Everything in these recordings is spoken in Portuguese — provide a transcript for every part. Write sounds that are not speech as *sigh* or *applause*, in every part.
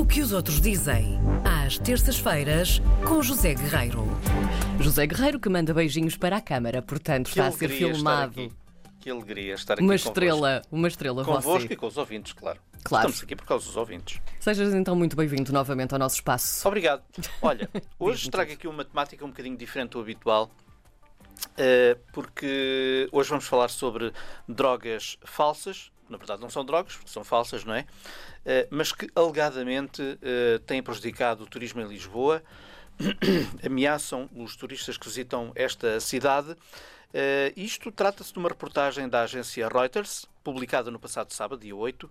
O que os outros dizem, às terças-feiras, com José Guerreiro. José Guerreiro que manda beijinhos para a câmara, portanto Que está a ser filmado. Que alegria estar aqui Uma convosco. estrela, uma estrela Convosco você. e com os ouvintes, claro. Claro. Estamos aqui por causa dos ouvintes. Sejas então muito bem-vindo novamente ao nosso espaço. Obrigado. *laughs* Olha, hoje trago aqui uma temática um bocadinho diferente do habitual, eh, porque hoje vamos falar sobre drogas falsas. Na verdade, não são drogas, são falsas, não é? Eh, Mas que alegadamente eh, têm prejudicado o turismo em Lisboa, *clears throat* ameaçam os turistas que visitam esta cidade. Eh, isto trata-se de uma reportagem da agência Reuters, publicada no passado sábado, dia 8.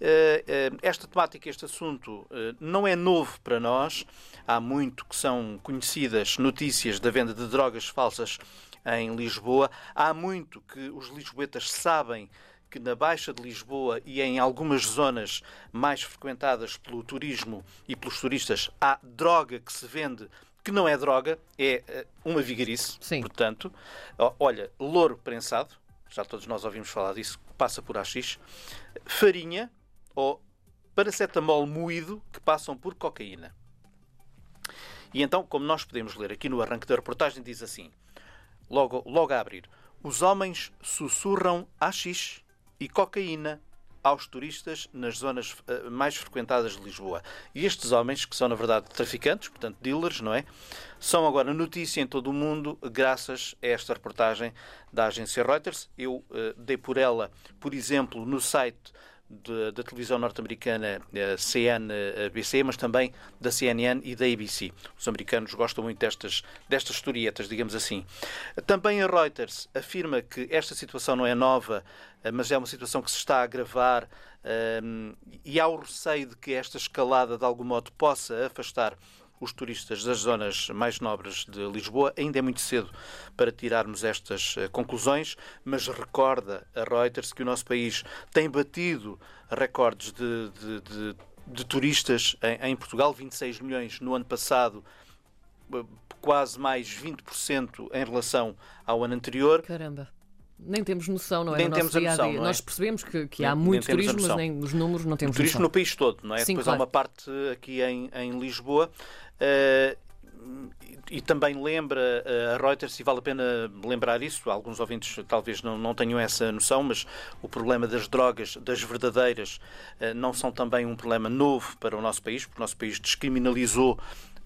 Eh, eh, esta temática, este assunto, não é novo para nós. Há muito que são conhecidas notícias da venda de drogas falsas em Lisboa. Há muito que os lisboetas sabem que na Baixa de Lisboa e em algumas zonas mais frequentadas pelo turismo e pelos turistas há droga que se vende que não é droga, é eh, uma vigarice. Sim. Portanto, olha, louro prensado, já todos nós ouvimos falar disso, passa por AX, farinha ou paracetamol moído que passam por cocaína. E então, como nós podemos ler aqui no arranque da reportagem, diz assim, logo, logo a abrir, os homens sussurram AX e cocaína aos turistas nas zonas eh, mais frequentadas de Lisboa. E estes homens, que são na verdade traficantes, portanto dealers, não é? São agora notícia em todo o mundo graças a esta reportagem da agência Reuters. Eu eh, dei por ela, por exemplo, no site da televisão norte-americana eh, CNBC, mas também da CNN e da ABC. Os americanos gostam muito destas, destas historietas, digamos assim. Também a Reuters afirma que esta situação não é nova, eh, mas é uma situação que se está a agravar eh, e há o receio de que esta escalada, de algum modo, possa afastar os turistas das zonas mais nobres de Lisboa. Ainda é muito cedo para tirarmos estas eh, conclusões, mas recorda a Reuters que o nosso país tem batido recordes de, de- de- de turistas em, em Portugal, 26 milhões no ano passado, eh, quase mais 20% em relação ao ano anterior. Caramba. Nem temos noção, não é? Nem no temos a noção, é? Nós percebemos que, que Nem- há muito turismo, mas nem os números não temos turismo noção. no país todo, não é? Sim, Depois claro. há uma parte aqui em, em Lisboa. Eh, e, também lembra eh, a Reuters, e vale a pena lembrar isso, alguns ouvintes talvez não, não tenham essa noção, mas o problema das drogas, das verdadeiras, eh, não são também um problema novo para o nosso país, porque o nosso país descriminalizou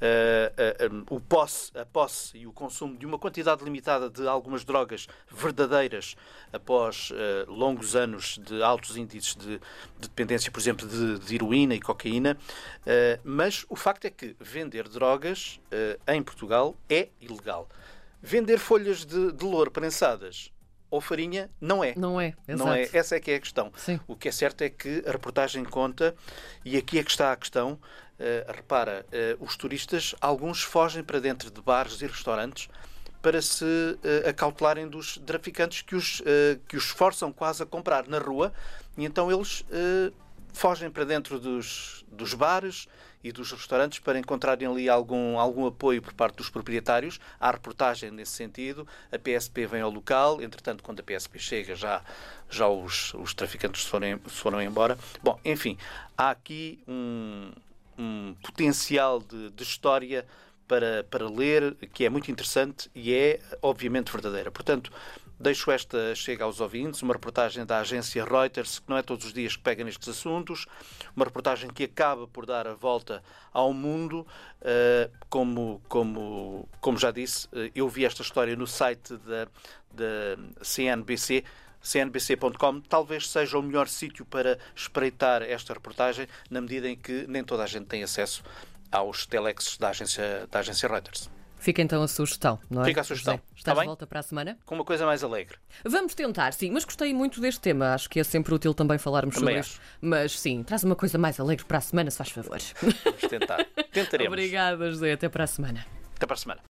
eh, eh, eh, o posse, a posse e o consumo de uma quantidade limitada de algumas drogas verdadeiras após eh, longos anos de altos índices de, de dependência, por exemplo, de, de heroína e cocaína. Eh, mas o facto é que vender drogas em Portugal é ilegal. Vender folhas de, de louro prensadas ou farinha não é. Não é, exato. Não é, essa é que é a questão. Sim. O que é certo é que a reportagem conta, e aqui é que está a questão, repara, eh, os turistas, alguns fogem para dentro de bares e restaurantes para se eh, acautelarem dos traficantes que os, eh, que os forçam quase a comprar na rua, e então eles eh, fogem para dentro dos, dos bares e dos restaurantes para encontrarem ali algum, algum apoio por parte dos proprietários. Há reportagem nesse sentido. A PSP vem ao local, entretanto, quando a PSP chega, já, já os, os traficantes foram, foram embora. Bom, enfim, há aqui um, um potencial de, de história para, para ler que é muito interessante e é, obviamente, verdadeira. Portanto, Deixo esta chega aos ouvintes, uma reportagem da agência Reuters, que não é todos os dias que pega nestes assuntos, uma reportagem que acaba por dar a volta ao mundo. eh, como, como, como já disse, eh, eu vi esta história no site da, da CNBC, cnbc.com, talvez seja o melhor sítio para espreitar esta reportagem, na medida em que nem toda a gente tem acesso aos telexes da agência, da agência Reuters. Fica então a sugestão, não é? Fica a sugestão. José, Está Estás de bem? volta para a semana? Com uma coisa mais alegre. Vamos tentar, sim, mas gostei muito deste tema. Acho que é sempre útil também falarmos Também sobre acho. isto. Mas sim, traz uma coisa mais alegre para a semana, se faz favor. Vamos tentar. *laughs* Tentaremos. Obrigada, José. Até para a semana. Até para a semana.